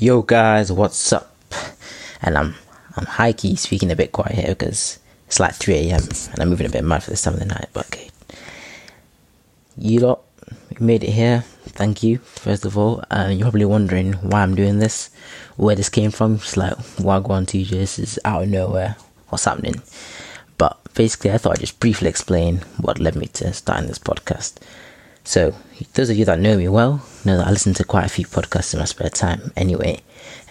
Yo guys, what's up? And I'm I'm high key speaking a bit quiet here because it's like 3 a.m. and I'm moving a bit mad for this time of the night. But okay, you lot made it here. Thank you. First of all, uh, you're probably wondering why I'm doing this, where this came from. It's like Wagwan TJ, this is out of nowhere. What's happening? But basically, I thought I'd just briefly explain what led me to starting this podcast. So, those of you that know me well know that I listen to quite a few podcasts in my spare time anyway.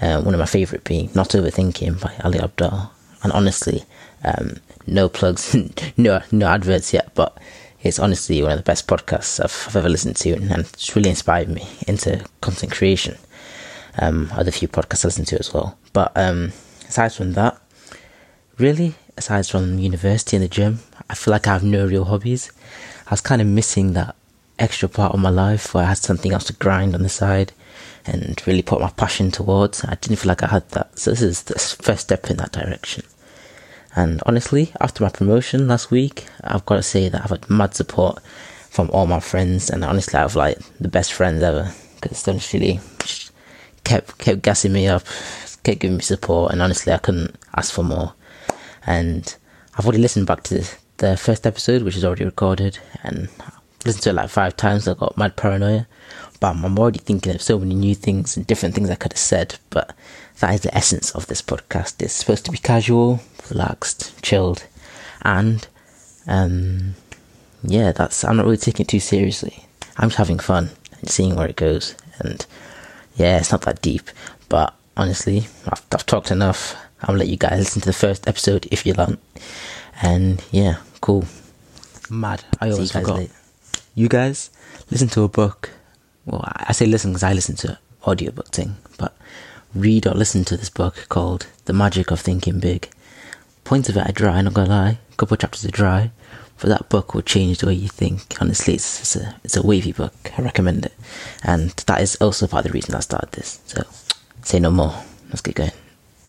Uh, one of my favourite being Not Overthinking by Ali Abdaal. And honestly, um, no plugs, no no adverts yet, but it's honestly one of the best podcasts I've, I've ever listened to, and, and, it's really inspired me into content creation. Um, other few podcasts I listen to as well. But um, aside from that, really, aside from university and the gym, I feel like I have no real hobbies. I was kind of missing that extra part of my life where I had something else to grind on the side and really put my passion towards. I didn't feel like I had that. So this is the first step in that direction. And honestly, after my promotion last week, I've got to say that I've had mad support from all my friends, and honestly, I have like the best friends ever because they really kept kept gassing me up, kept giving me support, and honestly, I couldn't ask for more. And I've already listened back to the first episode, which is already recorded, and listened to it like five times. I got mad paranoia. But I'm already thinking of so many new things and different things I could have said. But that is the essence of this podcast. It's supposed to be casual, relaxed, chilled, and um, yeah, that's. I'm not really taking it too seriously. I'm just having fun and seeing where it goes. And yeah, it's not that deep. But honestly, I've, I've talked enough. I'll let you guys listen to the first episode if you want. And yeah, cool. Mad. I always forgot. Later you guys listen to a book. Well, I say listen because I listen to audiobook thing, but read or listen to this book called The Magic of Thinking Big. Points of it are dry, not gonna lie. A couple chapters are dry, but that book will change the way you think. Honestly, it's, it's a it's a wavy book. I recommend it, and that is also part of the reason I started this. So, say no more. Let's get going.